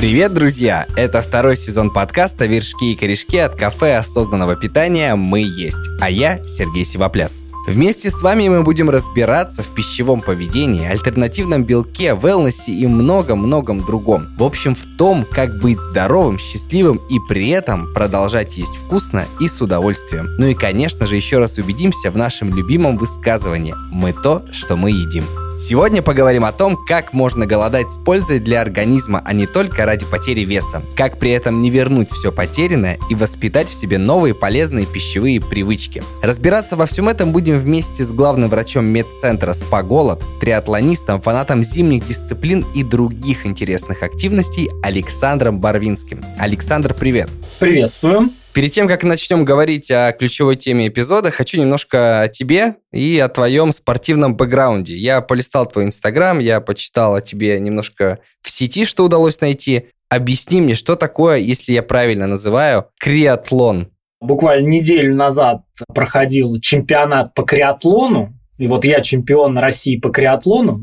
Привет, друзья! Это второй сезон подкаста «Вершки и корешки» от кафе осознанного питания «Мы есть». А я Сергей Сивопляс. Вместе с вами мы будем разбираться в пищевом поведении, альтернативном белке, велнесе и многом-многом другом. В общем, в том, как быть здоровым, счастливым и при этом продолжать есть вкусно и с удовольствием. Ну и, конечно же, еще раз убедимся в нашем любимом высказывании «Мы то, что мы едим». Сегодня поговорим о том, как можно голодать с пользой для организма, а не только ради потери веса. Как при этом не вернуть все потерянное и воспитать в себе новые полезные пищевые привычки. Разбираться во всем этом будем вместе с главным врачом медцентра «Спаголод», триатлонистом, фанатом зимних дисциплин и других интересных активностей Александром Барвинским. Александр, привет! Приветствую! Перед тем, как начнем говорить о ключевой теме эпизода, хочу немножко о тебе и о твоем спортивном бэкграунде. Я полистал твой инстаграм, я почитал о тебе немножко в сети, что удалось найти. Объясни мне, что такое, если я правильно называю, криатлон? Буквально неделю назад проходил чемпионат по криатлону, и вот я чемпион России по криатлону.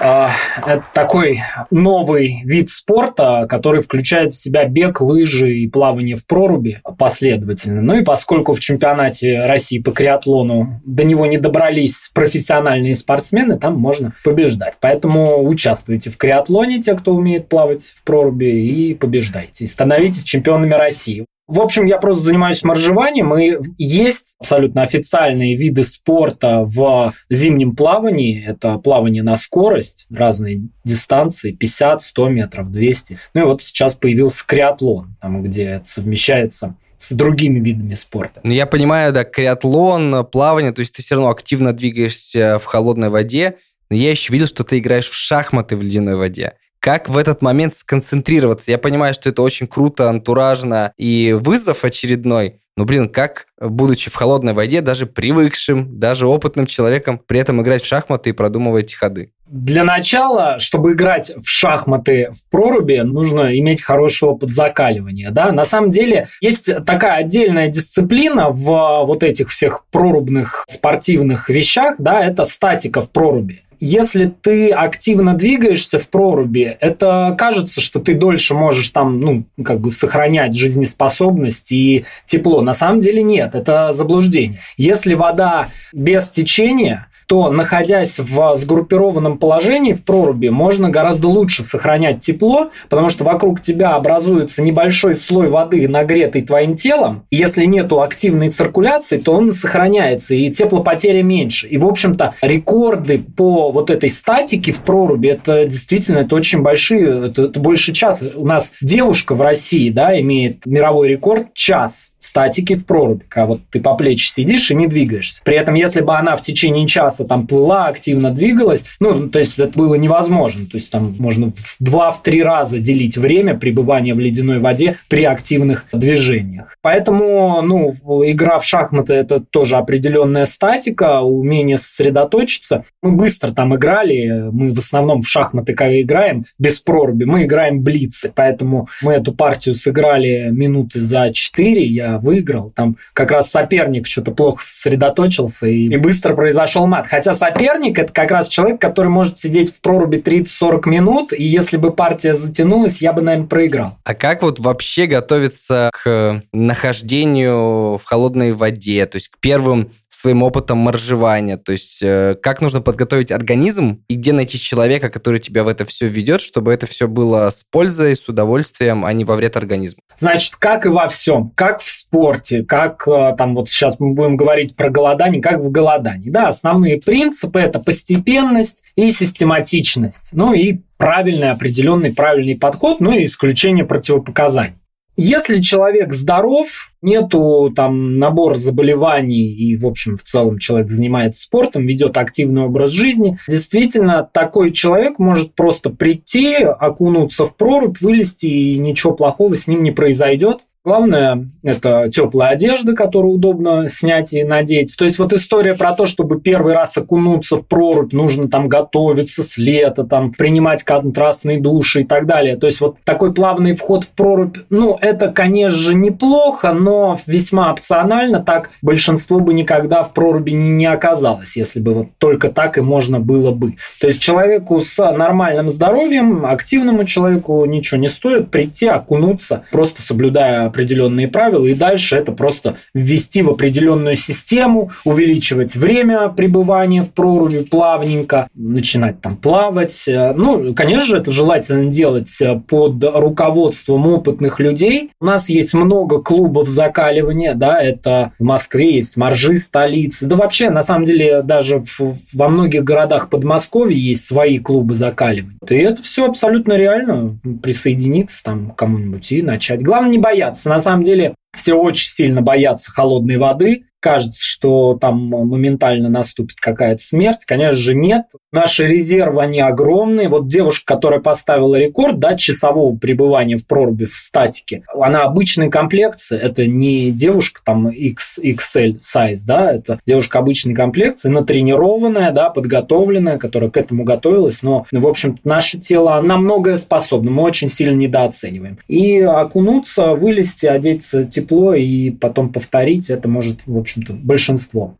А, это такой новый вид спорта, который включает в себя бег, лыжи и плавание в проруби последовательно. Ну и поскольку в чемпионате России по криатлону до него не добрались профессиональные спортсмены, там можно побеждать. Поэтому участвуйте в криатлоне, те, кто умеет плавать в проруби, и побеждайте. И становитесь чемпионами России. В общем, я просто занимаюсь моржеванием, и есть абсолютно официальные виды спорта в зимнем плавании. Это плавание на скорость, разные дистанции, 50, 100 метров, 200. Ну и вот сейчас появился криатлон, там, где это совмещается с другими видами спорта. Ну, я понимаю, да, криатлон, плавание, то есть ты все равно активно двигаешься в холодной воде, но я еще видел, что ты играешь в шахматы в ледяной воде как в этот момент сконцентрироваться. Я понимаю, что это очень круто, антуражно и вызов очередной, но, блин, как, будучи в холодной воде, даже привыкшим, даже опытным человеком, при этом играть в шахматы и продумывать ходы? Для начала, чтобы играть в шахматы в проруби, нужно иметь хороший опыт закаливания. Да? На самом деле есть такая отдельная дисциплина в вот этих всех прорубных спортивных вещах, да, это статика в проруби если ты активно двигаешься в проруби, это кажется, что ты дольше можешь там, ну, как бы сохранять жизнеспособность и тепло. На самом деле нет, это заблуждение. Если вода без течения, то, находясь в сгруппированном положении в проруби, можно гораздо лучше сохранять тепло, потому что вокруг тебя образуется небольшой слой воды, нагретый твоим телом. Если нету активной циркуляции, то он сохраняется, и теплопотеря меньше. И, в общем-то, рекорды по вот этой статике в проруби, это действительно это очень большие, это, это больше часа. У нас девушка в России, да, имеет мировой рекорд час статики в проруби, когда вот ты по плечи сидишь и не двигаешься. При этом, если бы она в течение часа там плыла, активно двигалась, ну, то есть это было невозможно. То есть там можно в два-три раза делить время пребывания в ледяной воде при активных движениях. Поэтому, ну, игра в шахматы – это тоже определенная статика, умение сосредоточиться. Мы быстро там играли, мы в основном в шахматы как играем без проруби, мы играем блицы, поэтому мы эту партию сыграли минуты за 4, я выиграл. Там как раз соперник что-то плохо сосредоточился, и, и быстро произошел мат. Хотя соперник – это как раз человек, который может сидеть в проруби 30-40 минут, и если бы партия затянулась, я бы, наверное, проиграл. А как вот вообще готовиться к нахождению в холодной воде, то есть к первым своим опытом моржевания, то есть э, как нужно подготовить организм и где найти человека, который тебя в это все ведет, чтобы это все было с пользой, с удовольствием, а не во вред организму. Значит, как и во всем, как в спорте, как э, там вот сейчас мы будем говорить про голодание, как в голодании. Да, основные принципы это постепенность и систематичность, ну и правильный определенный правильный подход, ну и исключение противопоказаний. Если человек здоров, нету там набора заболеваний и, в общем, в целом человек занимается спортом, ведет активный образ жизни, действительно такой человек может просто прийти, окунуться в прорубь, вылезти, и ничего плохого с ним не произойдет. Главное – это теплая одежда, которую удобно снять и надеть. То есть вот история про то, чтобы первый раз окунуться в прорубь, нужно там готовиться с лета, там принимать контрастные души и так далее. То есть вот такой плавный вход в прорубь, ну, это, конечно же, неплохо, но весьма опционально. Так большинство бы никогда в проруби не оказалось, если бы вот только так и можно было бы. То есть человеку с нормальным здоровьем, активному человеку ничего не стоит прийти, окунуться, просто соблюдая определенные правила, и дальше это просто ввести в определенную систему, увеличивать время пребывания в проруби плавненько, начинать там плавать. Ну, конечно же, это желательно делать под руководством опытных людей. У нас есть много клубов закаливания, да, это в Москве есть моржи столицы, да вообще, на самом деле, даже в, во многих городах Подмосковья есть свои клубы закаливания. И это все абсолютно реально, присоединиться там к кому-нибудь и начать. Главное не бояться. На самом деле все очень сильно боятся холодной воды, кажется, что там моментально наступит какая-то смерть. Конечно же, нет. Наши резервы, они огромные. Вот девушка, которая поставила рекорд да, часового пребывания в проруби в статике, она обычной комплекции, это не девушка там XXL size, да, это девушка обычной комплекции, натренированная, да, подготовленная, которая к этому готовилась, но, в общем наше тело на многое способно, мы очень сильно недооцениваем. И окунуться, вылезти, одеться тепло и потом повторить, это может, в общем-то, большинство.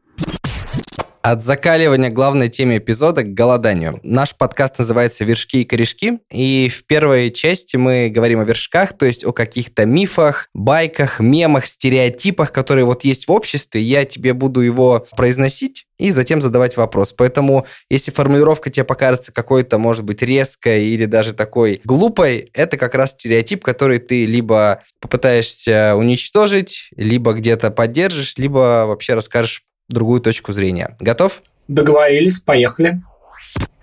От закаливания главной теме эпизода к голоданию. Наш подкаст называется «Вершки и корешки», и в первой части мы говорим о вершках, то есть о каких-то мифах, байках, мемах, стереотипах, которые вот есть в обществе. Я тебе буду его произносить и затем задавать вопрос. Поэтому, если формулировка тебе покажется какой-то, может быть, резкой или даже такой глупой, это как раз стереотип, который ты либо попытаешься уничтожить, либо где-то поддержишь, либо вообще расскажешь другую точку зрения. Готов? Договорились, поехали.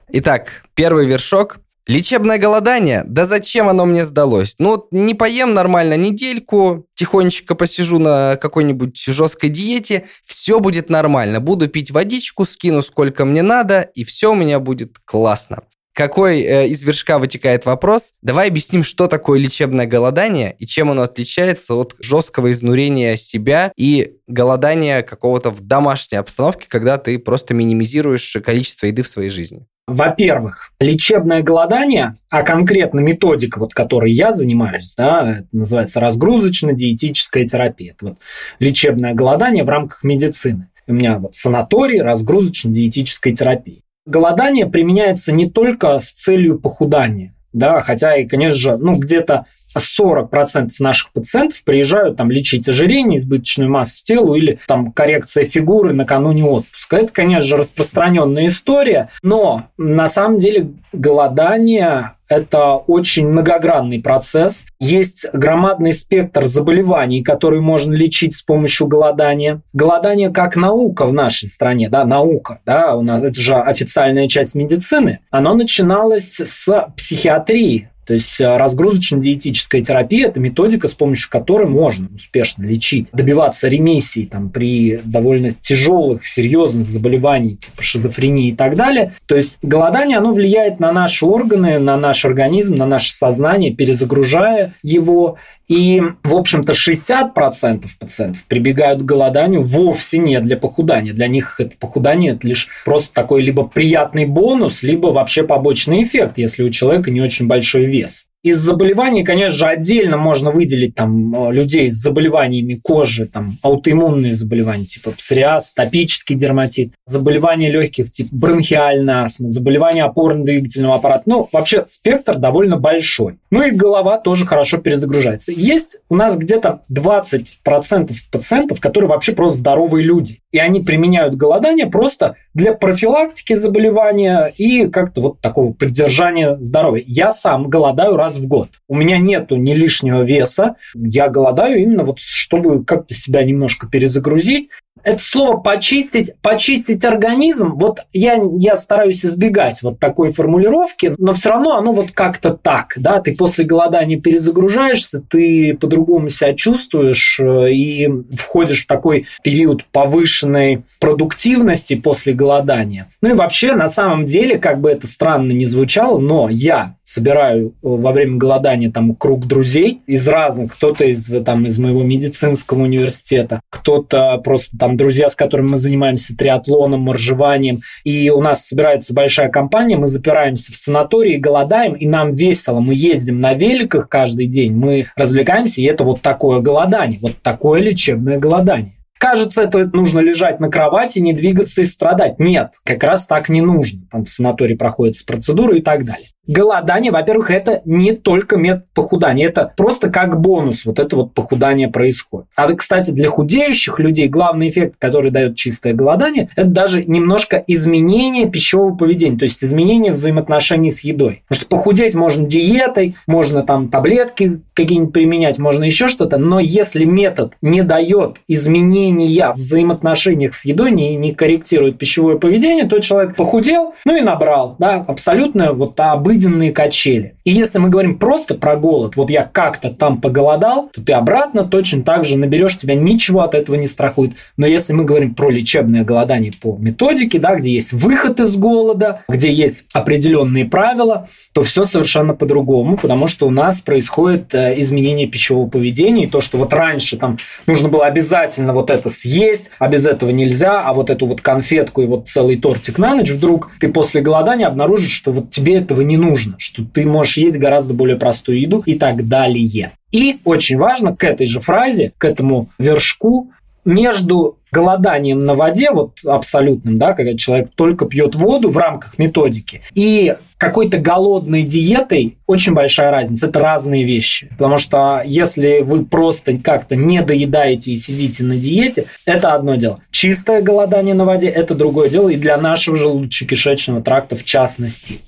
Итак, первый вершок. Лечебное голодание? Да зачем оно мне сдалось? Ну, не поем нормально недельку, тихонечко посижу на какой-нибудь жесткой диете, все будет нормально. Буду пить водичку, скину сколько мне надо, и все у меня будет классно какой э, из вершка вытекает вопрос. Давай объясним, что такое лечебное голодание и чем оно отличается от жесткого изнурения себя и голодания какого-то в домашней обстановке, когда ты просто минимизируешь количество еды в своей жизни. Во-первых, лечебное голодание, а конкретно методика, вот, которой я занимаюсь, да, это называется разгрузочно-диетическая терапия. Это вот лечебное голодание в рамках медицины. У меня вот санаторий разгрузочно-диетической терапии. Голодание применяется не только с целью похудания, да, хотя и, конечно же, ну, где-то 40% наших пациентов приезжают там лечить ожирение, избыточную массу тела или там коррекция фигуры накануне отпуска. Это, конечно же, распространенная история, но на самом деле голодание это очень многогранный процесс. Есть громадный спектр заболеваний, которые можно лечить с помощью голодания. Голодание как наука в нашей стране, да, наука, да, у нас это же официальная часть медицины, оно начиналось с психиатрии, то есть э, разгрузочно-диетическая терапия – это методика, с помощью которой можно успешно лечить, добиваться ремиссии там, при довольно тяжелых, серьезных заболеваниях, типа шизофрении и так далее. То есть голодание, оно влияет на наши органы, на наш организм, на наше сознание, перезагружая его. И, в общем-то, 60% пациентов прибегают к голоданию вовсе не для похудания. Для них это похудание – это лишь просто такой либо приятный бонус, либо вообще побочный эффект, если у человека не очень большой вес. Из заболеваний, конечно же, отдельно можно выделить там э, людей с заболеваниями кожи, там аутоиммунные заболевания типа псориаз, топический дерматит, заболевания легких типа бронхиальная астма, заболевания опорно-двигательного аппарата. Ну, вообще спектр довольно большой. Ну и голова тоже хорошо перезагружается. Есть у нас где-то 20% пациентов, которые вообще просто здоровые люди. И они применяют голодание просто для профилактики заболевания и как-то вот такого поддержания здоровья. Я сам голодаю раз в год. У меня нету ни лишнего веса, я голодаю именно вот, чтобы как-то себя немножко перезагрузить. Это слово почистить, почистить организм, вот я, я стараюсь избегать вот такой формулировки, но все равно оно вот как-то так, да, ты после голодания перезагружаешься, ты по-другому себя чувствуешь э, и входишь в такой период повышенной продуктивности после голодания. Ну и вообще, на самом деле, как бы это странно не звучало, но я собираю э, во время голодания там круг друзей из разных, кто-то из, там, из моего медицинского университета, кто-то просто там друзья, с которыми мы занимаемся триатлоном, моржеванием, и у нас собирается большая компания, мы запираемся в санатории, голодаем, и нам весело, мы ездим на великах каждый день, мы развлекаемся, и это вот такое голодание, вот такое лечебное голодание кажется, это нужно лежать на кровати, не двигаться и страдать. Нет, как раз так не нужно. Там в санатории проходятся процедуры и так далее. Голодание, во-первых, это не только метод похудания, это просто как бонус вот это вот похудание происходит. А, кстати, для худеющих людей главный эффект, который дает чистое голодание, это даже немножко изменение пищевого поведения, то есть изменение взаимоотношений с едой. Потому что похудеть можно диетой, можно там таблетки какие-нибудь применять, можно еще что-то, но если метод не дает изменения в взаимоотношениях с едой, не, не корректирует пищевое поведение, то человек похудел, ну и набрал, да, абсолютно вот обыденные качели. И если мы говорим просто про голод, вот я как-то там поголодал, то ты обратно точно так же наберешь, тебя ничего от этого не страхует. Но если мы говорим про лечебное голодание по методике, да, где есть выход из голода, где есть определенные правила, то все совершенно по-другому, потому что у нас происходит э, изменение пищевого поведения, и то, что вот раньше там нужно было обязательно вот это съесть, а без этого нельзя, а вот эту вот конфетку и вот целый тортик на ночь, вдруг ты после голодания обнаружишь, что вот тебе этого не нужно, что ты можешь есть гораздо более простую еду и так далее. И очень важно к этой же фразе, к этому вершку между голоданием на воде, вот абсолютным, да, когда человек только пьет воду в рамках методики, и какой-то голодной диетой очень большая разница. Это разные вещи. Потому что если вы просто как-то не доедаете и сидите на диете, это одно дело. Чистое голодание на воде – это другое дело, и для нашего желудочно-кишечного тракта в частности.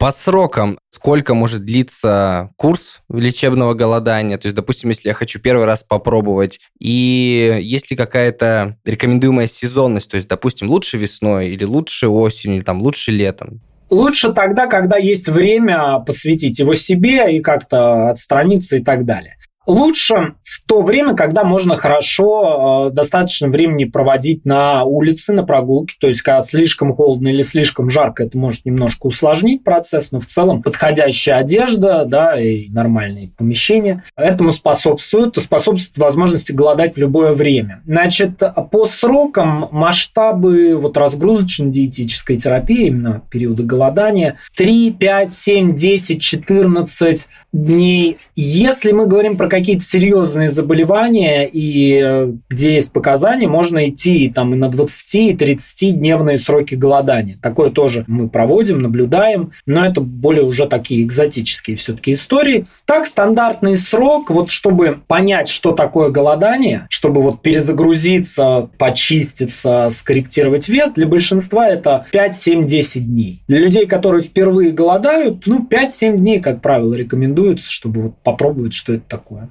По срокам, сколько может длиться курс лечебного голодания? То есть, допустим, если я хочу первый раз попробовать, и есть ли какая-то рекомендуемая сезонность? То есть, допустим, лучше весной или лучше осенью, или там лучше летом? Лучше тогда, когда есть время посвятить его себе и как-то отстраниться и так далее. Лучше в то время, когда можно хорошо э, достаточно времени проводить на улице, на прогулке. То есть, когда слишком холодно или слишком жарко, это может немножко усложнить процесс, но в целом подходящая одежда да, и нормальные помещения этому способствуют, способствуют возможности голодать в любое время. Значит, по срокам масштабы вот разгрузочно-диетической терапии, именно периода голодания, 3, 5, 7, 10, 14 дней. Если мы говорим про какие-то серьезные заболевания и э, где есть показания, можно идти там и на 20 и 30 дневные сроки голодания. Такое тоже мы проводим, наблюдаем, но это более уже такие экзотические все-таки истории. Так, стандартный срок, вот чтобы понять, что такое голодание, чтобы вот перезагрузиться, почиститься, скорректировать вес, для большинства это 5, 7, 10 дней. Для людей, которые впервые голодают, ну, 5-7 дней, как правило, рекомендуется, чтобы вот попробовать, что это такое.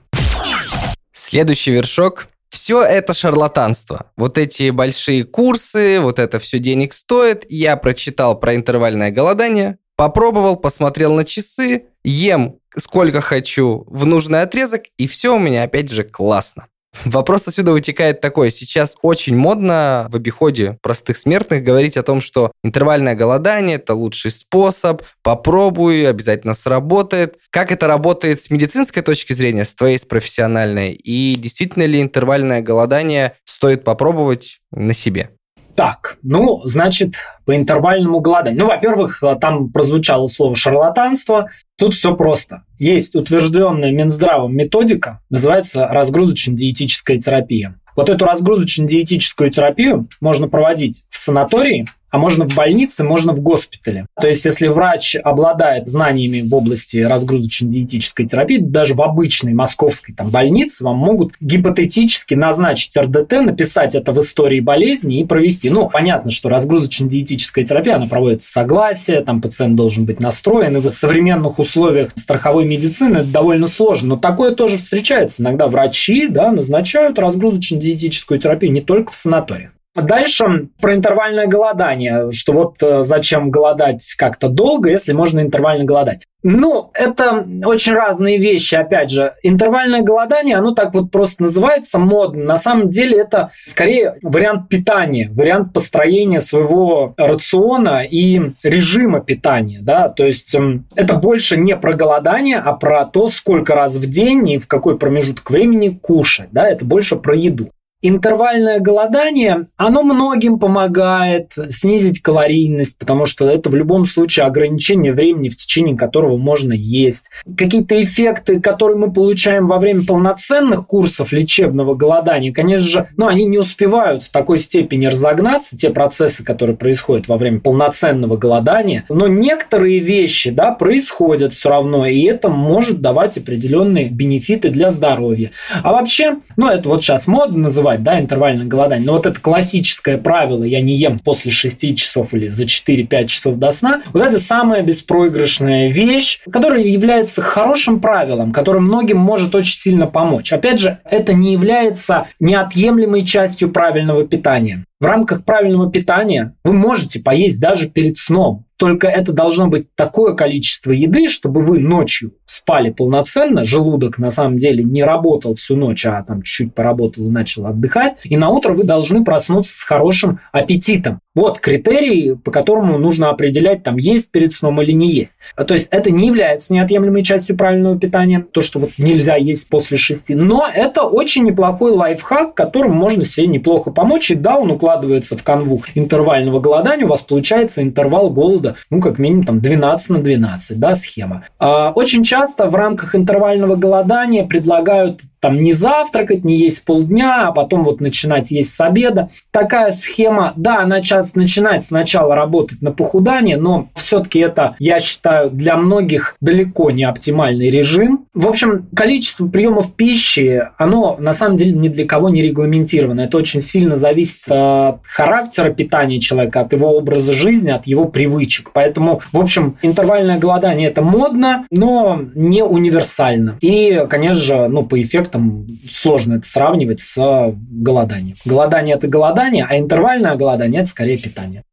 Следующий вершок все это шарлатанство. Вот эти большие курсы, вот это все денег стоит. Я прочитал про интервальное голодание, попробовал, посмотрел на часы, ем сколько хочу в нужный отрезок, и все у меня опять же классно. Вопрос отсюда вытекает такой. Сейчас очень модно в обиходе простых смертных говорить о том, что интервальное голодание – это лучший способ, попробуй, обязательно сработает. Как это работает с медицинской точки зрения, с твоей, с профессиональной? И действительно ли интервальное голодание стоит попробовать на себе? Так, ну, значит, по интервальному голоданию. Ну, во-первых, там прозвучало слово шарлатанство. Тут все просто. Есть утвержденная Минздравом методика, называется разгрузочно-диетическая терапия. Вот эту разгрузочно-диетическую терапию можно проводить в санатории а можно в больнице, можно в госпитале. То есть, если врач обладает знаниями в области разгрузочно-диетической терапии, даже в обычной московской там, больнице вам могут гипотетически назначить РДТ, написать это в истории болезни и провести. Ну, понятно, что разгрузочно-диетическая терапия, она проводится согласие, там пациент должен быть настроен, и в современных условиях страховой медицины это довольно сложно. Но такое тоже встречается. Иногда врачи да, назначают разгрузочно-диетическую терапию не только в санаториях. Дальше про интервальное голодание, что вот э, зачем голодать как-то долго, если можно интервально голодать. Ну, это очень разные вещи, опять же. Интервальное голодание, оно так вот просто называется модно. На самом деле это скорее вариант питания, вариант построения своего рациона и режима питания. Да? То есть эм, это больше не про голодание, а про то, сколько раз в день и в какой промежуток времени кушать. Да? Это больше про еду. Интервальное голодание, оно многим помогает снизить калорийность, потому что это в любом случае ограничение времени, в течение которого можно есть. Какие-то эффекты, которые мы получаем во время полноценных курсов лечебного голодания, конечно же, ну, они не успевают в такой степени разогнаться, те процессы, которые происходят во время полноценного голодания. Но некоторые вещи да, происходят все равно, и это может давать определенные бенефиты для здоровья. А вообще, ну, это вот сейчас модно называть называть, да, интервальное голодание. Но вот это классическое правило, я не ем после 6 часов или за 4-5 часов до сна, вот это самая беспроигрышная вещь, которая является хорошим правилом, которое многим может очень сильно помочь. Опять же, это не является неотъемлемой частью правильного питания. В рамках правильного питания вы можете поесть даже перед сном. Только это должно быть такое количество еды, чтобы вы ночью спали полноценно, желудок на самом деле не работал всю ночь, а там чуть-чуть поработал и начал отдыхать, и на утро вы должны проснуться с хорошим аппетитом. Вот критерии, по которому нужно определять, там есть перед сном или не есть. То есть это не является неотъемлемой частью правильного питания, то, что вот нельзя есть после шести, но это очень неплохой лайфхак, которым можно себе неплохо помочь, и да, он укладывается в канву интервального голодания, у вас получается интервал голода, ну, как минимум, там, 12 на 12, да, схема. А, очень часто в рамках интервального голодания предлагают там не завтракать, не есть полдня, а потом вот начинать есть с обеда. Такая схема, да, она часто начинает сначала работать на похудание, но все-таки это, я считаю, для многих далеко не оптимальный режим. В общем, количество приемов пищи, оно на самом деле ни для кого не регламентировано. Это очень сильно зависит от характера питания человека, от его образа жизни, от его привычек. Поэтому, в общем, интервальное голодание это модно, но не универсально. И, конечно же, ну, по эффекту эффектом сложно это сравнивать с голоданием. Голодание – это голодание, а интервальное голодание – это скорее питание.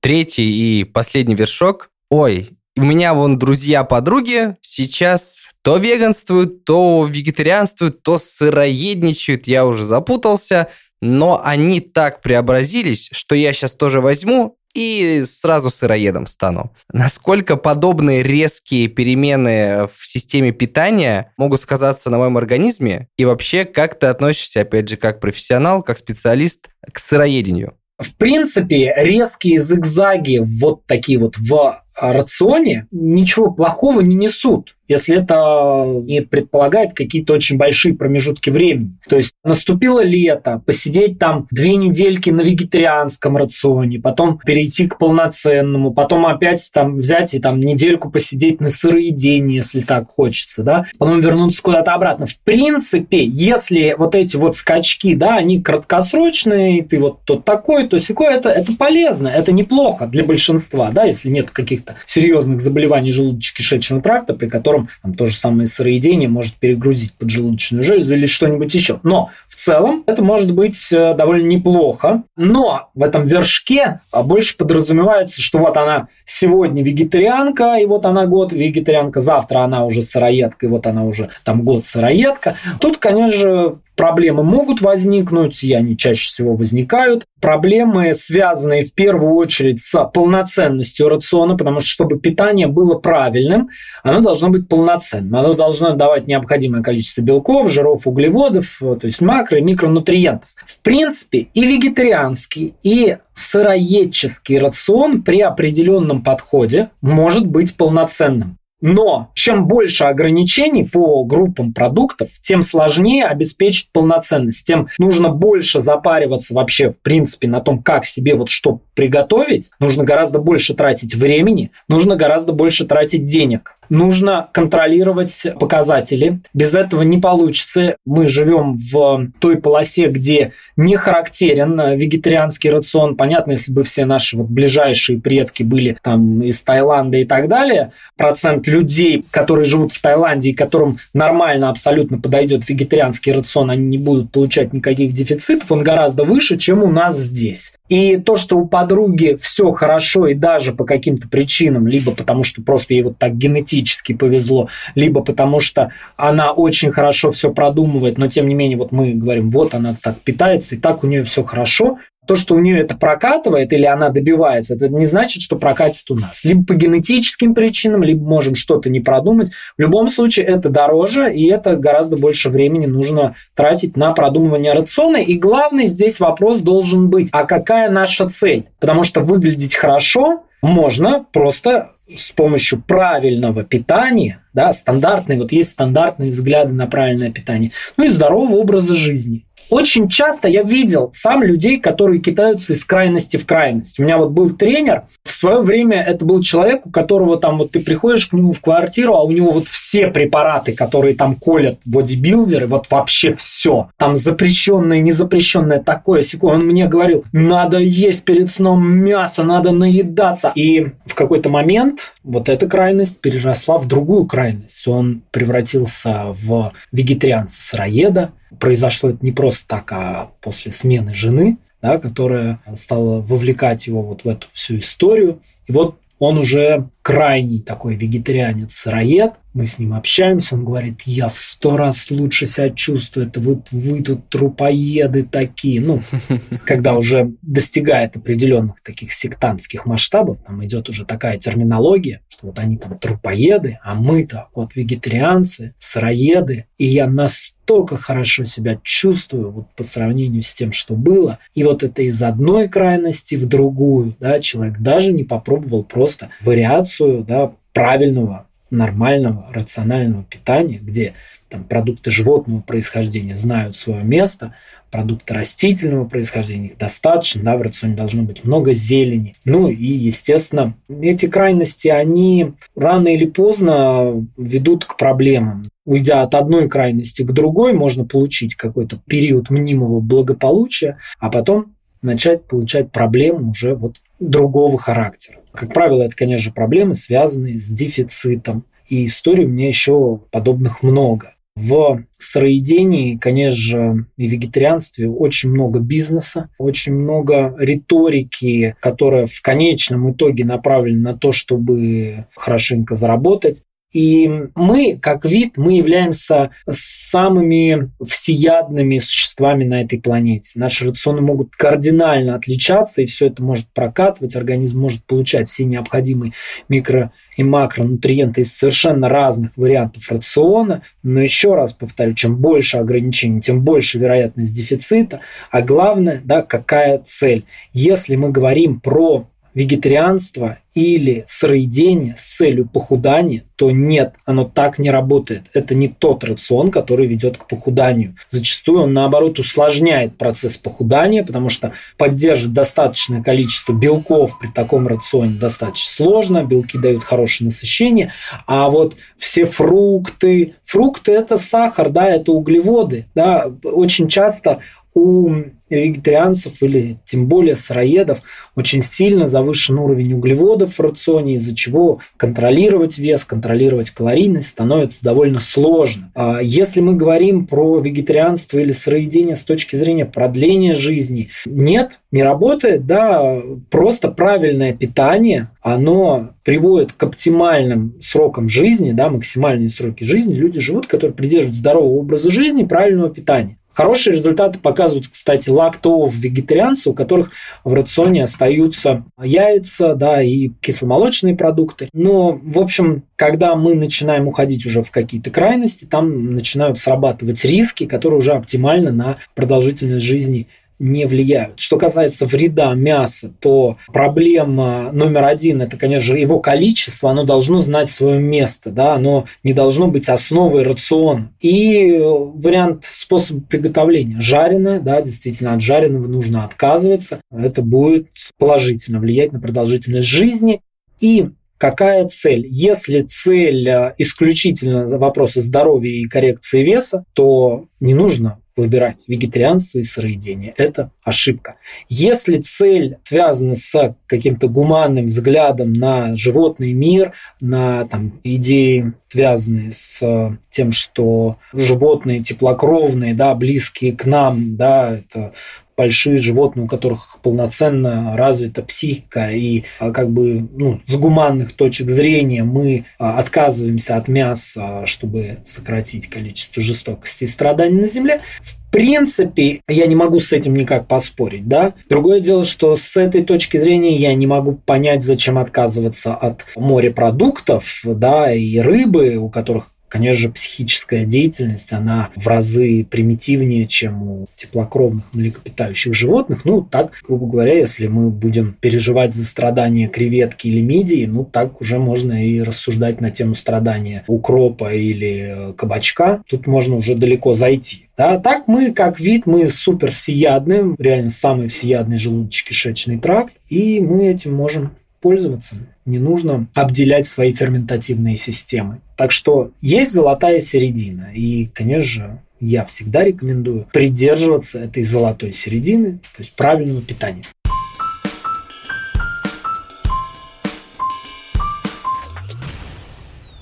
Третий и последний вершок. Ой, у меня вон друзья-подруги сейчас то веганствуют, то вегетарианствуют, то сыроедничают, я уже запутался, но они так преобразились, что я сейчас тоже возьму и сразу сыроедом стану. Насколько подобные резкие перемены в системе питания могут сказаться на моем организме? И вообще, как ты относишься, опять же, как профессионал, как специалист к сыроедению? В принципе, резкие зигзаги вот такие вот в рационе ничего плохого не несут если это не предполагает какие-то очень большие промежутки времени. То есть наступило лето, посидеть там две недельки на вегетарианском рационе, потом перейти к полноценному, потом опять там взять и там недельку посидеть на сыроедении, если так хочется, да, потом вернуться куда-то обратно. В принципе, если вот эти вот скачки, да, они краткосрочные, ты вот тот такой, то секой, это, это полезно, это неплохо для большинства, да, если нет каких-то серьезных заболеваний желудочно-кишечного тракта, при котором котором там, то же самое сыроедение может перегрузить поджелудочную железу или что-нибудь еще. Но в целом это может быть э, довольно неплохо. Но в этом вершке а, больше подразумевается, что вот она сегодня вегетарианка, и вот она год вегетарианка, завтра она уже сыроедка, и вот она уже там год сыроедка. Тут, конечно же, Проблемы могут возникнуть, и они чаще всего возникают. Проблемы, связанные в первую очередь с полноценностью рациона, потому что чтобы питание было правильным, оно должно быть полноценным. Оно должно давать необходимое количество белков, жиров, углеводов, то есть макро- и микронутриентов. В принципе, и вегетарианский, и сыроедческий рацион при определенном подходе может быть полноценным. Но чем больше ограничений по группам продуктов, тем сложнее обеспечить полноценность, тем нужно больше запариваться вообще, в принципе, на том, как себе вот что приготовить, нужно гораздо больше тратить времени, нужно гораздо больше тратить денег нужно контролировать показатели. Без этого не получится. Мы живем в той полосе, где не характерен вегетарианский рацион. Понятно, если бы все наши вот ближайшие предки были там из Таиланда и так далее, процент людей, которые живут в Таиланде и которым нормально абсолютно подойдет вегетарианский рацион, они не будут получать никаких дефицитов, он гораздо выше, чем у нас здесь. И то, что у подруги все хорошо и даже по каким-то причинам, либо потому что просто ей вот так генетически генетически повезло, либо потому что она очень хорошо все продумывает, но тем не менее вот мы говорим, вот она так питается, и так у нее все хорошо, то, что у нее это прокатывает или она добивается, это не значит, что прокатит у нас. Либо по генетическим причинам, либо можем что-то не продумать. В любом случае это дороже, и это гораздо больше времени нужно тратить на продумывание рациона. И главный здесь вопрос должен быть, а какая наша цель? Потому что выглядеть хорошо можно просто с помощью правильного питания, да, стандартные, вот есть стандартные взгляды на правильное питание, ну и здорового образа жизни. Очень часто я видел сам людей, которые кидаются из крайности в крайность. У меня вот был тренер, в свое время это был человек, у которого там вот ты приходишь к нему в квартиру, а у него вот все препараты, которые там колят бодибилдеры, вот вообще все. Там запрещенное, незапрещенное, такое, секое. Он мне говорил, надо есть перед сном мясо, надо наедаться. И в какой-то момент вот эта крайность переросла в другую крайность. Он превратился в вегетарианца-сыроеда, произошло это не просто так, а после смены жены, да, которая стала вовлекать его вот в эту всю историю. И вот он уже крайний такой вегетарианец-сыроед. Мы с ним общаемся, он говорит, я в сто раз лучше себя чувствую, это вот вы тут трупоеды такие. Ну, когда уже достигает определенных таких сектантских масштабов, там идет уже такая терминология, что вот они там трупоеды, а мы-то вот вегетарианцы, сыроеды, и я настолько настолько хорошо себя чувствую вот по сравнению с тем, что было. И вот это из одной крайности в другую, да, человек даже не попробовал просто вариацию, да, правильного, нормального, рационального питания, где там продукты животного происхождения знают свое место, продукты растительного происхождения, их достаточно, да, в рационе должно быть много зелени. Ну и, естественно, эти крайности, они рано или поздно ведут к проблемам. Уйдя от одной крайности к другой, можно получить какой-то период мнимого благополучия, а потом начать получать проблемы уже вот другого характера. Как правило, это, конечно же, проблемы, связанные с дефицитом. И историй у меня еще подобных много. В сыроедении, конечно же, и вегетарианстве очень много бизнеса, очень много риторики, которая в конечном итоге направлена на то, чтобы хорошенько заработать. И мы, как вид, мы являемся самыми всеядными существами на этой планете. Наши рационы могут кардинально отличаться, и все это может прокатывать, организм может получать все необходимые микро- и макронутриенты из совершенно разных вариантов рациона. Но еще раз повторю, чем больше ограничений, тем больше вероятность дефицита. А главное, да, какая цель. Если мы говорим про вегетарианство или сыроедение с целью похудания, то нет, оно так не работает. Это не тот рацион, который ведет к похуданию. Зачастую он, наоборот, усложняет процесс похудания, потому что поддерживать достаточное количество белков при таком рационе достаточно сложно, белки дают хорошее насыщение, а вот все фрукты, фрукты – это сахар, да, это углеводы, да, очень часто у вегетарианцев или тем более сыроедов очень сильно завышен уровень углеводов в рационе, из-за чего контролировать вес, контролировать калорийность становится довольно сложно. А если мы говорим про вегетарианство или сыроедение с точки зрения продления жизни, нет, не работает, да, просто правильное питание, оно приводит к оптимальным срокам жизни, да, максимальные сроки жизни. Люди живут, которые придерживаются здорового образа жизни, правильного питания. Хорошие результаты показывают, кстати, лактоов вегетарианцы, у которых в рационе остаются яйца да, и кисломолочные продукты. Но, в общем, когда мы начинаем уходить уже в какие-то крайности, там начинают срабатывать риски, которые уже оптимально на продолжительность жизни не влияют. Что касается вреда мяса, то проблема номер один – это, конечно же, его количество, оно должно знать свое место, да, оно не должно быть основой рациона. И вариант способа приготовления. Жареное, да, действительно, от жареного нужно отказываться. Это будет положительно влиять на продолжительность жизни. И Какая цель? Если цель э, исключительно вопросы здоровья и коррекции веса, то не нужно выбирать вегетарианство и сыроедение. Это ошибка. Если цель связана с каким-то гуманным взглядом на животный мир, на там, идеи, связанные с тем, что животные теплокровные, да, близкие к нам, да, это большие животные, у которых полноценно развита психика, и а, как бы ну, с гуманных точек зрения мы а, отказываемся от мяса, чтобы сократить количество жестокости и страданий на Земле, в принципе, я не могу с этим никак поспорить, да. Другое дело, что с этой точки зрения я не могу понять, зачем отказываться от морепродуктов, да, и рыбы, у которых Конечно же, психическая деятельность, она в разы примитивнее, чем у теплокровных млекопитающих животных. Ну, так, грубо говоря, если мы будем переживать за страдания креветки или мидии, ну, так уже можно и рассуждать на тему страдания укропа или кабачка. Тут можно уже далеко зайти. Да, так мы, как вид, мы супер всеядны, реально самый всеядный желудочно-кишечный тракт, и мы этим можем пользоваться. Не нужно обделять свои ферментативные системы. Так что есть золотая середина. И, конечно же, я всегда рекомендую придерживаться этой золотой середины, то есть правильного питания.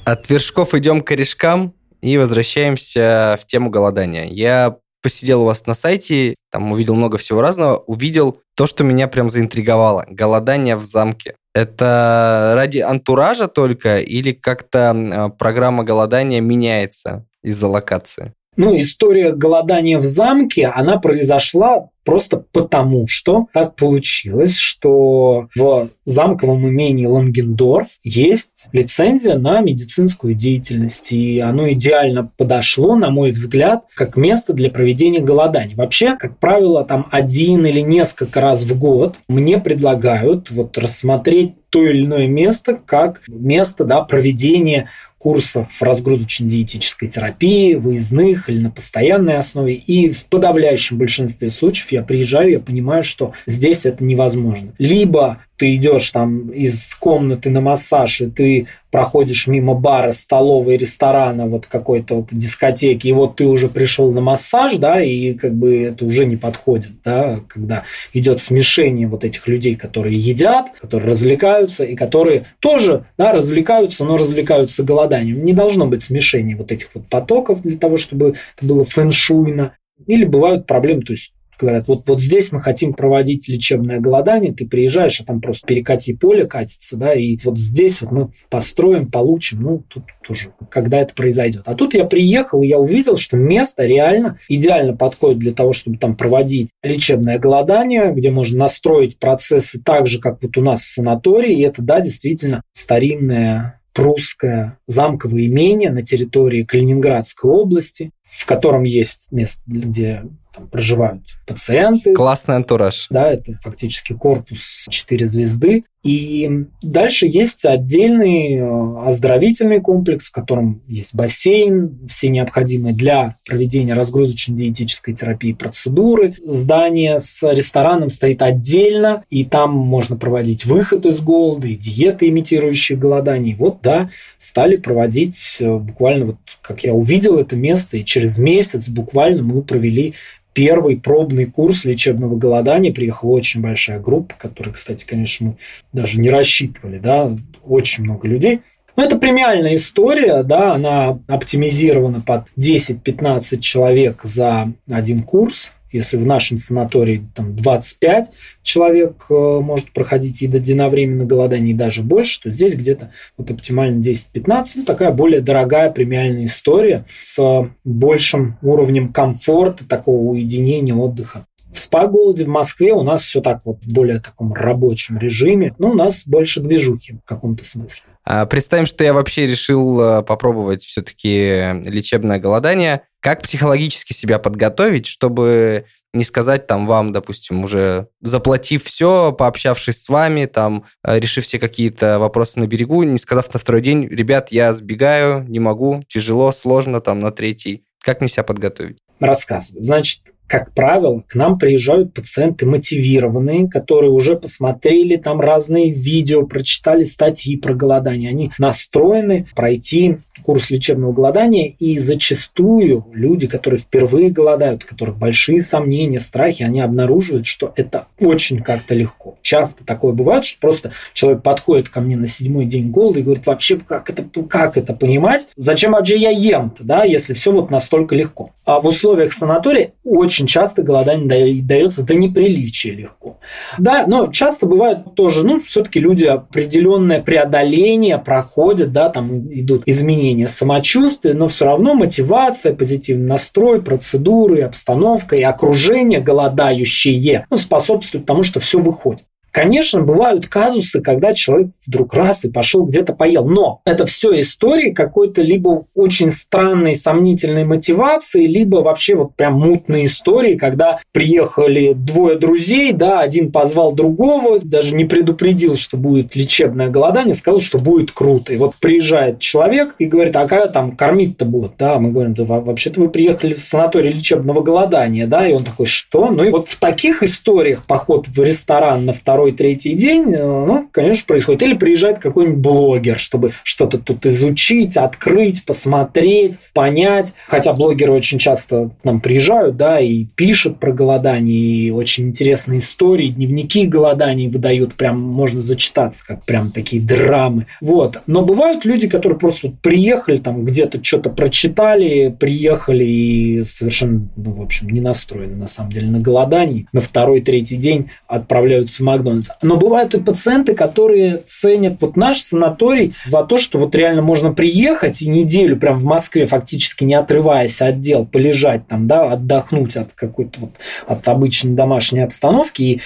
От вершков идем к корешкам и возвращаемся в тему голодания. Я посидел у вас на сайте, там увидел много всего разного, увидел то, что меня прям заинтриговало. Голодание в замке. Это ради антуража только или как-то а, программа голодания меняется из-за локации? Ну, история голодания в замке, она произошла просто потому, что так получилось, что в замковом имении Лангендорф есть лицензия на медицинскую деятельность, и оно идеально подошло, на мой взгляд, как место для проведения голодания. Вообще, как правило, там один или несколько раз в год мне предлагают вот рассмотреть то или иное место как место да, проведения курсов разгрузочно-диетической терапии, выездных или на постоянной основе. И в подавляющем большинстве случаев я приезжаю, я понимаю, что здесь это невозможно. Либо ты идешь там из комнаты на массаж, и ты проходишь мимо бара, столовой, ресторана, вот какой-то вот дискотеки, и вот ты уже пришел на массаж, да, и как бы это уже не подходит, да, когда идет смешение вот этих людей, которые едят, которые развлекаются, и которые тоже, да, развлекаются, но развлекаются голоданием. Не должно быть смешения вот этих вот потоков для того, чтобы это было фэншуйно. Или бывают проблемы, то есть говорят, вот, вот здесь мы хотим проводить лечебное голодание, ты приезжаешь, а там просто перекати поле катится, да, и вот здесь вот мы построим, получим, ну, тут тоже, когда это произойдет. А тут я приехал, и я увидел, что место реально идеально подходит для того, чтобы там проводить лечебное голодание, где можно настроить процессы так же, как вот у нас в санатории, и это, да, действительно старинное прусское замковое имение на территории Калининградской области, в котором есть место, где там проживают пациенты. Классный антураж. Да, это фактически корпус 4 звезды. И дальше есть отдельный э, оздоровительный комплекс, в котором есть бассейн, все необходимые для проведения разгрузочно-диетической терапии процедуры. Здание с рестораном стоит отдельно, и там можно проводить выход из голода и диеты, имитирующие голодание. И вот, да, стали проводить э, буквально, вот как я увидел это место, и через месяц буквально мы провели первый пробный курс лечебного голодания. Приехала очень большая группа, которая, кстати, конечно, мы даже не рассчитывали, да, очень много людей. Но это премиальная история, да, она оптимизирована под 10-15 человек за один курс. Если в нашем санатории там 25 человек э, может проходить единовременно голодание и даже больше, то здесь где-то вот оптимально 10-15. Ну, такая более дорогая премиальная история с большим уровнем комфорта, такого уединения, отдыха. В спа-голоде в Москве у нас все так вот в более таком рабочем режиме, но у нас больше движухи в каком-то смысле. А представим, что я вообще решил э, попробовать все-таки лечебное голодание. Как психологически себя подготовить, чтобы не сказать там вам, допустим, уже заплатив все, пообщавшись с вами, там, э, решив все какие-то вопросы на берегу, не сказав на второй день, ребят, я сбегаю, не могу, тяжело, сложно, там, на третий. Как мне себя подготовить? Рассказываю. Значит, как правило, к нам приезжают пациенты мотивированные, которые уже посмотрели там разные видео, прочитали статьи про голодание. Они настроены пройти курс лечебного голодания, и зачастую люди, которые впервые голодают, у которых большие сомнения, страхи, они обнаруживают, что это очень как-то легко. Часто такое бывает, что просто человек подходит ко мне на седьмой день голода и говорит, вообще, как это, как это понимать? Зачем вообще я ем-то, да, если все вот настолько легко? А в условиях санатория очень часто голодание дается до неприличия легко. Да, но часто бывает тоже, ну, все-таки люди определенное преодоление проходят, да, там идут изменения самочувствия, но все равно мотивация, позитивный настрой, процедуры, обстановка и окружение голодающие ну, способствуют тому, что все выходит. Конечно, бывают казусы, когда человек вдруг раз и пошел где-то поел. Но это все истории какой-то либо очень странной, сомнительной мотивации, либо вообще вот прям мутные истории, когда приехали двое друзей, да, один позвал другого, даже не предупредил, что будет лечебное голодание, сказал, что будет круто. И вот приезжает человек и говорит, а когда там кормить-то будут? Да, мы говорим, да вообще-то вы приехали в санаторий лечебного голодания, да, и он такой, что? Ну и вот в таких историях поход в ресторан на второй второй, третий день, ну, конечно, происходит. Или приезжает какой-нибудь блогер, чтобы что-то тут изучить, открыть, посмотреть, понять. Хотя блогеры очень часто к нам приезжают, да, и пишут про голодание, и очень интересные истории, дневники голоданий выдают, прям можно зачитаться, как прям такие драмы. Вот. Но бывают люди, которые просто приехали, там где-то что-то прочитали, приехали и совершенно, ну, в общем, не настроены, на самом деле, на голодании. На второй, третий день отправляются в Макдональдс становится. Но бывают и пациенты, которые ценят вот наш санаторий за то, что вот реально можно приехать и неделю прям в Москве фактически не отрываясь от дел, полежать там, да, отдохнуть от какой-то вот от обычной домашней обстановки и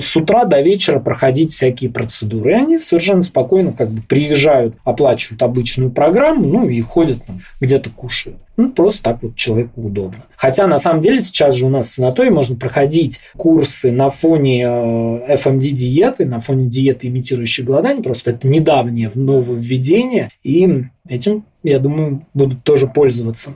с утра до вечера проходить всякие процедуры. И они совершенно спокойно как бы приезжают, оплачивают обычную программу, ну и ходят там, где-то кушают. Ну, просто так вот человеку удобно. Хотя, на самом деле, сейчас же у нас в санатории можно проходить курсы на фоне э, FMD-диеты, на фоне диеты, имитирующей голодание. Просто это недавнее нововведение, и этим, я думаю, будут тоже пользоваться.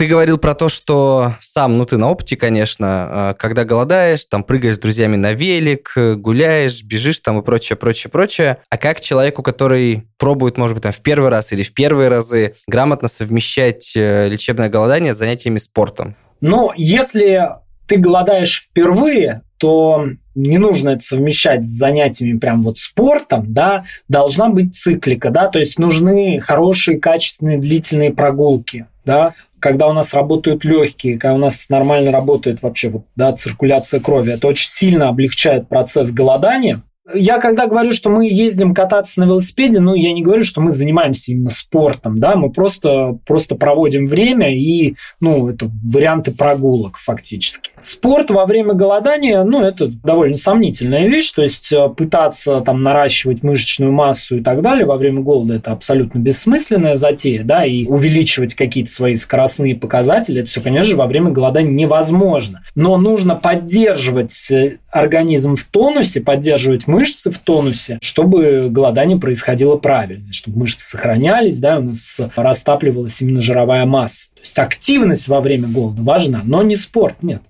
Ты говорил про то, что сам, ну ты на опыте, конечно, а, когда голодаешь, там прыгаешь с друзьями на велик, гуляешь, бежишь там и прочее, прочее, прочее. А как человеку, который пробует, может быть, там в первый раз или в первые разы грамотно совмещать э, лечебное голодание с занятиями спортом? Ну, если ты голодаешь впервые, то не нужно это совмещать с занятиями прям вот спортом, да, должна быть циклика, да, то есть нужны хорошие, качественные, длительные прогулки, да, когда у нас работают легкие, когда у нас нормально работает вообще вот, да, циркуляция крови, это очень сильно облегчает процесс голодания, я когда говорю, что мы ездим кататься на велосипеде, ну, я не говорю, что мы занимаемся именно спортом, да, мы просто, просто проводим время и, ну, это варианты прогулок фактически. Спорт во время голодания, ну, это довольно сомнительная вещь, то есть э, пытаться там наращивать мышечную массу и так далее во время голода это абсолютно бессмысленная затея, да, и увеличивать какие-то свои скоростные показатели, это все, конечно же, во время голодания невозможно. Но нужно поддерживать э, организм в тонусе, поддерживать мышцы в тонусе, чтобы голодание происходило правильно, чтобы мышцы сохранялись, да, у нас растапливалась именно жировая масса. То есть активность во время голода важна, но не спорт, нет.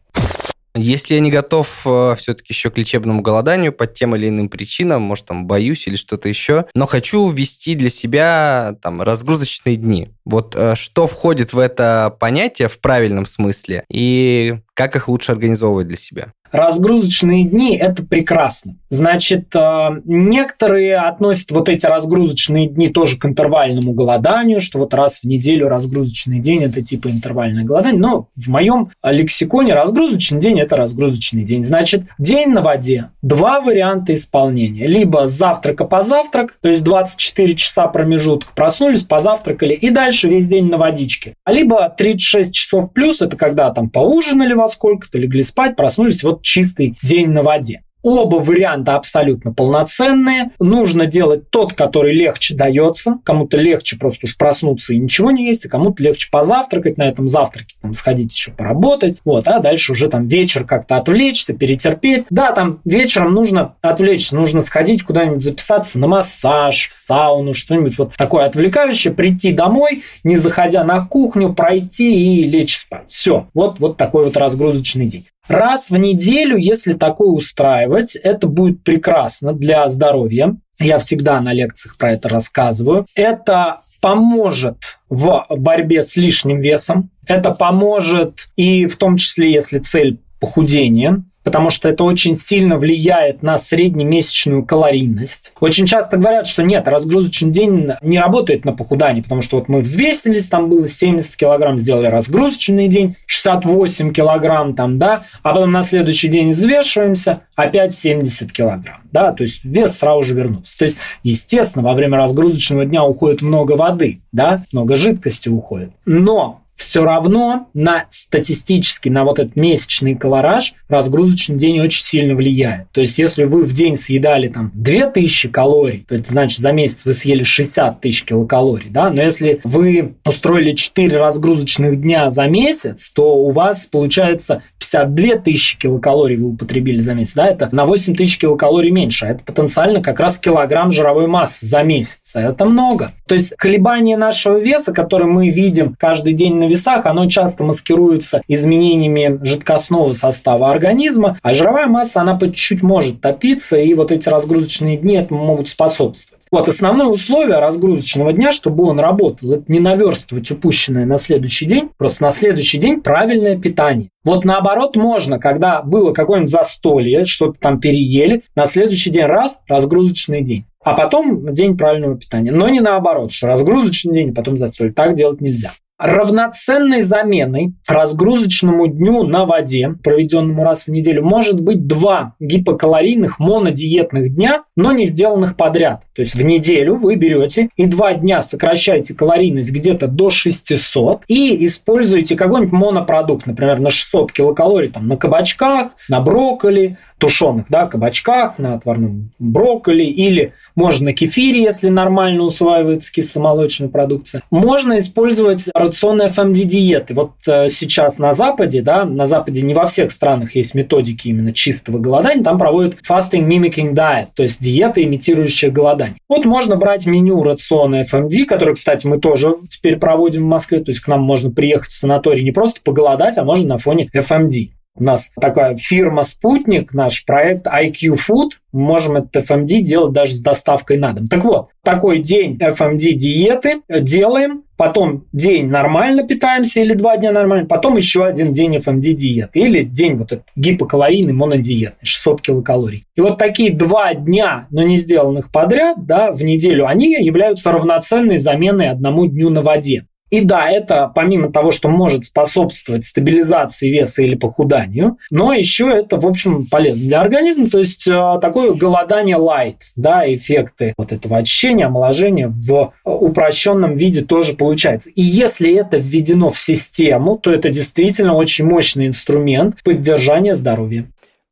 Если я не готов э, все-таки еще к лечебному голоданию по тем или иным причинам, может, там, боюсь или что-то еще, но хочу ввести для себя там разгрузочные дни. Вот э, что входит в это понятие в правильном смысле и как их лучше организовывать для себя? разгрузочные дни – это прекрасно. Значит, э, некоторые относят вот эти разгрузочные дни тоже к интервальному голоданию, что вот раз в неделю разгрузочный день – это типа интервальное голодание. Но в моем лексиконе разгрузочный день – это разгрузочный день. Значит, день на воде. Два варианта исполнения. Либо завтрака по завтрак, то есть 24 часа промежуток, проснулись, позавтракали, и дальше весь день на водичке. Либо 36 часов плюс – это когда там поужинали во сколько-то, легли спать, проснулись, вот чистый день на воде. Оба варианта абсолютно полноценные. Нужно делать тот, который легче дается. Кому-то легче просто уж проснуться и ничего не есть, а кому-то легче позавтракать на этом завтраке, там, сходить еще поработать. Вот, а дальше уже там вечер как-то отвлечься, перетерпеть. Да, там вечером нужно отвлечься, нужно сходить куда-нибудь записаться на массаж, в сауну, что-нибудь вот такое отвлекающее, прийти домой, не заходя на кухню, пройти и лечь спать. Все, вот, вот такой вот разгрузочный день. Раз в неделю, если такое устраивать, это будет прекрасно для здоровья. Я всегда на лекциях про это рассказываю. Это поможет в борьбе с лишним весом. Это поможет и в том числе, если цель похудение потому что это очень сильно влияет на среднемесячную калорийность. Очень часто говорят, что нет, разгрузочный день не работает на похудание, потому что вот мы взвесились, там было 70 килограмм, сделали разгрузочный день, 68 килограмм там, да, а потом на следующий день взвешиваемся, опять 70 килограмм, да, то есть вес сразу же вернулся. То есть, естественно, во время разгрузочного дня уходит много воды, да, много жидкости уходит. Но все равно на статистически, на вот этот месячный колораж разгрузочный день очень сильно влияет. То есть, если вы в день съедали там 2000 калорий, то это значит за месяц вы съели 60 тысяч килокалорий, да, но если вы устроили 4 разгрузочных дня за месяц, то у вас получается 52 тысячи килокалорий вы употребили за месяц, да, это на 8 тысяч килокалорий меньше, а это потенциально как раз килограмм жировой массы за месяц, это много. То есть колебание нашего веса, который мы видим каждый день на весах, оно часто маскируется изменениями жидкостного состава организма, а жировая масса, она по чуть-чуть может топиться, и вот эти разгрузочные дни этому могут способствовать. Вот основное условие разгрузочного дня, чтобы он работал, это не наверстывать упущенное на следующий день, просто на следующий день правильное питание. Вот наоборот можно, когда было какое-нибудь застолье, что-то там переели, на следующий день раз, разгрузочный день. А потом день правильного питания. Но не наоборот, что разгрузочный день, а потом застолье. Так делать нельзя. Равноценной заменой разгрузочному дню на воде, проведенному раз в неделю, может быть два гипокалорийных монодиетных дня, но не сделанных подряд. То есть в неделю вы берете и два дня сокращаете калорийность где-то до 600 и используете какой-нибудь монопродукт, например, на 600 килокалорий там, на кабачках, на брокколи, тушеных да, кабачках, на отварном брокколи или можно на кефире, если нормально усваивается кисломолочная продукция. Можно использовать рацион FMD-диеты. Вот э, сейчас на Западе, да, на Западе не во всех странах есть методики именно чистого голодания, там проводят fasting mimicking diet, то есть диета, имитирующая голодание. Вот можно брать меню рациона FMD, который, кстати, мы тоже теперь проводим в Москве, то есть к нам можно приехать в санаторий не просто поголодать, а можно на фоне FMD. У нас такая фирма «Спутник», наш проект IQ Food. Мы можем этот FMD делать даже с доставкой на дом. Так вот, такой день FMD диеты делаем, потом день нормально питаемся или два дня нормально, потом еще один день FMD диеты или день вот этот гипокалорийный монодиетный, 600 килокалорий. И вот такие два дня, но не сделанных подряд, да, в неделю, они являются равноценной заменой одному дню на воде. И да, это помимо того, что может способствовать стабилизации веса или похуданию, но еще это, в общем, полезно для организма. То есть э, такое голодание light, да, эффекты вот этого очищения, омоложения в упрощенном виде тоже получается. И если это введено в систему, то это действительно очень мощный инструмент поддержания здоровья.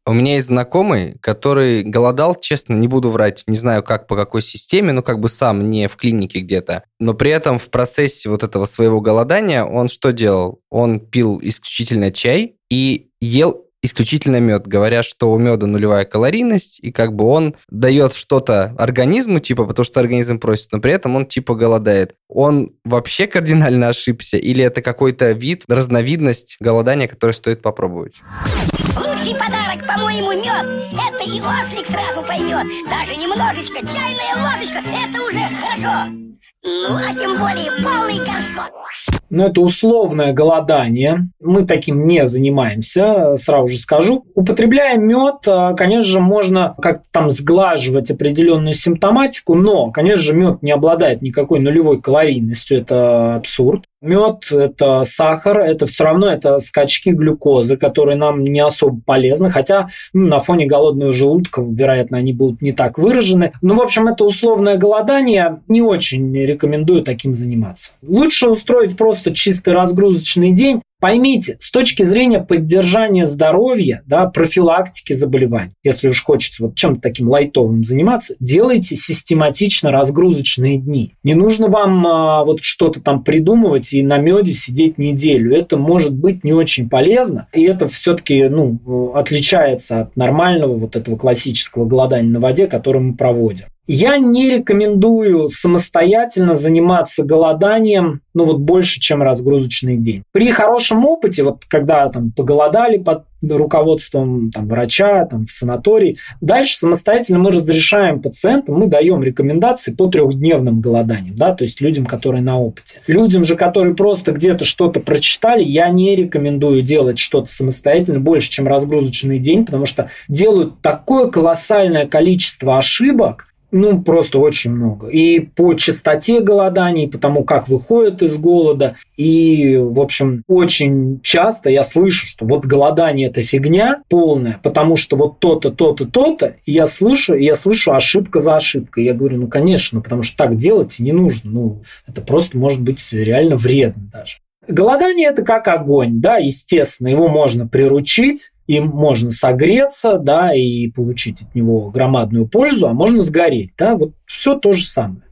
У меня есть знакомый, который голодал, честно, не буду врать, не знаю как, по какой системе, но как бы сам не в клинике где-то. Но при этом в процессе вот этого своего голодания он что делал? Он пил исключительно чай и ел исключительно мед, говоря, что у меда нулевая калорийность, и как бы он дает что-то организму, типа, потому что организм просит, но при этом он типа голодает. Он вообще кардинально ошибся, или это какой-то вид, разновидность голодания, который стоит попробовать? Лучший подарок, по-моему, мед. Это и ослик сразу поймет. Даже немножечко, чайная ложечка, это уже хорошо. Ну, а тем более полный горшок. Но это условное голодание. Мы таким не занимаемся, сразу же скажу. Употребляя мед, э, конечно же, можно как-то там сглаживать определенную симптоматику, но, конечно же, мед не обладает никакой нулевой калорийностью, это абсурд. Мед – это сахар, это все равно это скачки глюкозы, которые нам не особо полезны, хотя ну, на фоне голодного желудка, вероятно, они будут не так выражены. Ну, в общем, это условное голодание, не очень рекомендую таким заниматься. Лучше устроить просто чистый разгрузочный день, Поймите, с точки зрения поддержания здоровья, да, профилактики заболеваний, если уж хочется вот чем-то таким лайтовым заниматься, делайте систематично разгрузочные дни. Не нужно вам а, вот что-то там придумывать и на меде сидеть неделю. Это может быть не очень полезно, и это все-таки ну, отличается от нормального вот этого классического голодания на воде, который мы проводим. Я не рекомендую самостоятельно заниматься голоданием, ну вот больше, чем разгрузочный день. При хорошем опыте, вот когда там поголодали под руководством там, врача там, в санатории, дальше самостоятельно мы разрешаем пациентам, мы даем рекомендации по трехдневным голоданиям, да, то есть людям, которые на опыте. Людям же, которые просто где-то что-то прочитали, я не рекомендую делать что-то самостоятельно больше, чем разгрузочный день, потому что делают такое колоссальное количество ошибок, ну, просто очень много. И по частоте голоданий, по тому, как выходят из голода. И, в общем, очень часто я слышу, что вот голодание – это фигня полная, потому что вот то-то, то-то, то-то. И я слышу, и я слышу ошибка за ошибкой. Я говорю, ну, конечно, потому что так делать и не нужно. Ну, это просто может быть реально вредно даже. Голодание – это как огонь, да, естественно, его можно приручить, им можно согреться, да, и получить от него громадную пользу, а можно сгореть, да, вот все то же самое.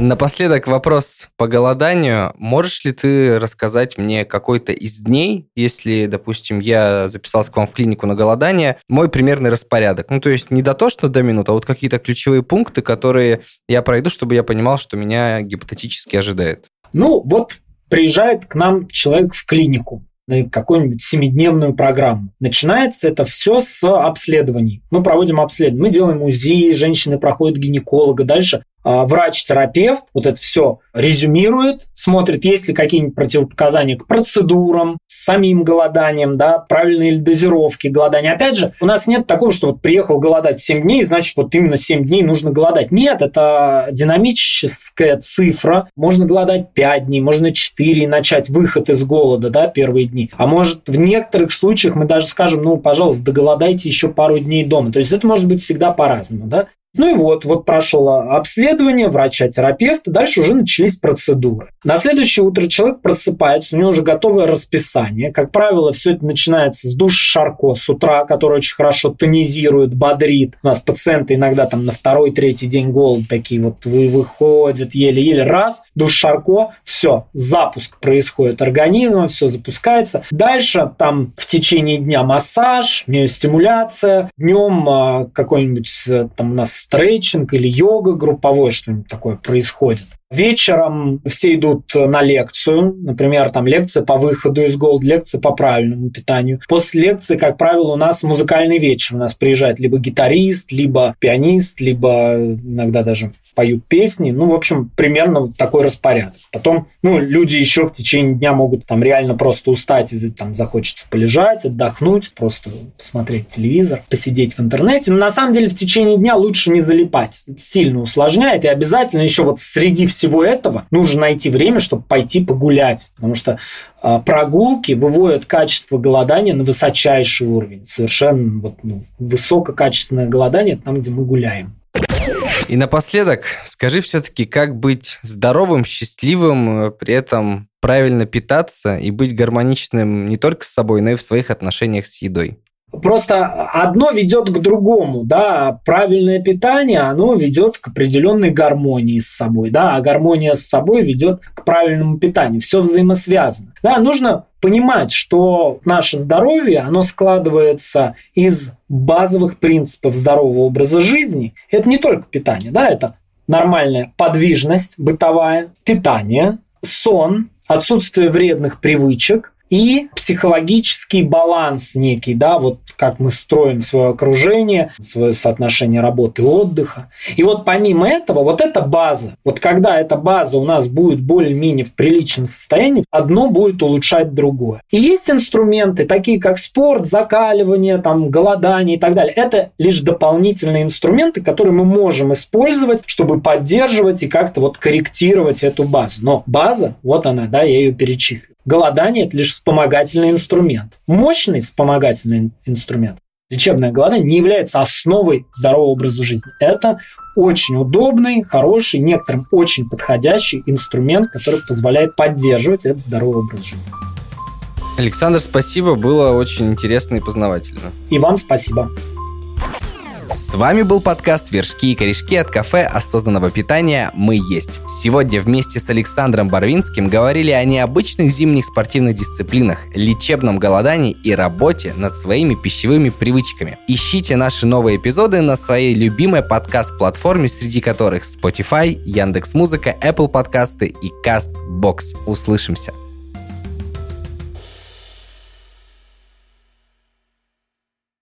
Напоследок вопрос по голоданию. Можешь ли ты рассказать мне какой-то из дней, если, допустим, я записался к вам в клинику на голодание, мой примерный распорядок? Ну, то есть не до то, что до минут, а вот какие-то ключевые пункты, которые я пройду, чтобы я понимал, что меня гипотетически ожидает. Ну, вот приезжает к нам человек в клинику на какую-нибудь семидневную программу. Начинается это все с обследований. Мы проводим обследование, мы делаем УЗИ, женщины проходят гинеколога, дальше врач-терапевт вот это все резюмирует, смотрит, есть ли какие-нибудь противопоказания к процедурам, самим голоданием, да, правильные ли дозировки голодания. Опять же, у нас нет такого, что вот приехал голодать 7 дней, значит, вот именно 7 дней нужно голодать. Нет, это динамическая цифра. Можно голодать 5 дней, можно 4 и начать выход из голода, да, первые дни. А может, в некоторых случаях мы даже скажем, ну, пожалуйста, доголодайте еще пару дней дома. То есть это может быть всегда по-разному, да. Ну и вот, вот прошло обследование врача-терапевта, дальше уже начались процедуры. На следующее утро человек просыпается, у него уже готовое расписание. Как правило, все это начинается с душ Шарко с утра, который очень хорошо тонизирует, бодрит. У нас пациенты иногда там на второй, третий день голод такие вот выходят еле-еле раз, душ Шарко, все, запуск происходит организма, все запускается. Дальше там в течение дня массаж, стимуляция, днем а, какой-нибудь э, там у нас стретчинг или йога групповой, что-нибудь такое происходит. Вечером все идут на лекцию, например, там лекция по выходу из голода, лекция по правильному питанию. После лекции, как правило, у нас музыкальный вечер. У нас приезжает либо гитарист, либо пианист, либо иногда даже поют песни. Ну, в общем, примерно вот такой распорядок. Потом, ну, люди еще в течение дня могут там реально просто устать, и там захочется полежать, отдохнуть, просто посмотреть телевизор, посидеть в интернете. Но на самом деле в течение дня лучше не залипать. Это сильно усложняет, и обязательно еще вот среди всего этого нужно найти время, чтобы пойти погулять, потому что э, прогулки выводят качество голодания на высочайший уровень. Совершенно вот, ну, высококачественное голодание – там, где мы гуляем. И напоследок, скажи все-таки, как быть здоровым, счастливым, э, при этом правильно питаться и быть гармоничным не только с собой, но и в своих отношениях с едой? Просто одно ведет к другому, да, правильное питание, оно ведет к определенной гармонии с собой, да, а гармония с собой ведет к правильному питанию. Все взаимосвязано. Да, нужно понимать, что наше здоровье, оно складывается из базовых принципов здорового образа жизни. Это не только питание, да, это нормальная подвижность бытовая, питание, сон, отсутствие вредных привычек – и психологический баланс некий, да, вот как мы строим свое окружение, свое соотношение работы и отдыха. И вот помимо этого, вот эта база, вот когда эта база у нас будет более-менее в приличном состоянии, одно будет улучшать другое. И есть инструменты, такие как спорт, закаливание, там, голодание и так далее. Это лишь дополнительные инструменты, которые мы можем использовать, чтобы поддерживать и как-то вот корректировать эту базу. Но база, вот она, да, я ее перечислил. Голодание – это лишь вспомогательный инструмент. Мощный вспомогательный инструмент. Лечебное голодание не является основой здорового образа жизни. Это очень удобный, хороший, некоторым очень подходящий инструмент, который позволяет поддерживать этот здоровый образ жизни. Александр, спасибо, было очень интересно и познавательно. И вам спасибо. С вами был подкаст «Вершки и корешки» от кафе осознанного питания «Мы есть». Сегодня вместе с Александром Барвинским говорили о необычных зимних спортивных дисциплинах, лечебном голодании и работе над своими пищевыми привычками. Ищите наши новые эпизоды на своей любимой подкаст-платформе, среди которых Spotify, Яндекс.Музыка, Apple подкасты и CastBox. Услышимся!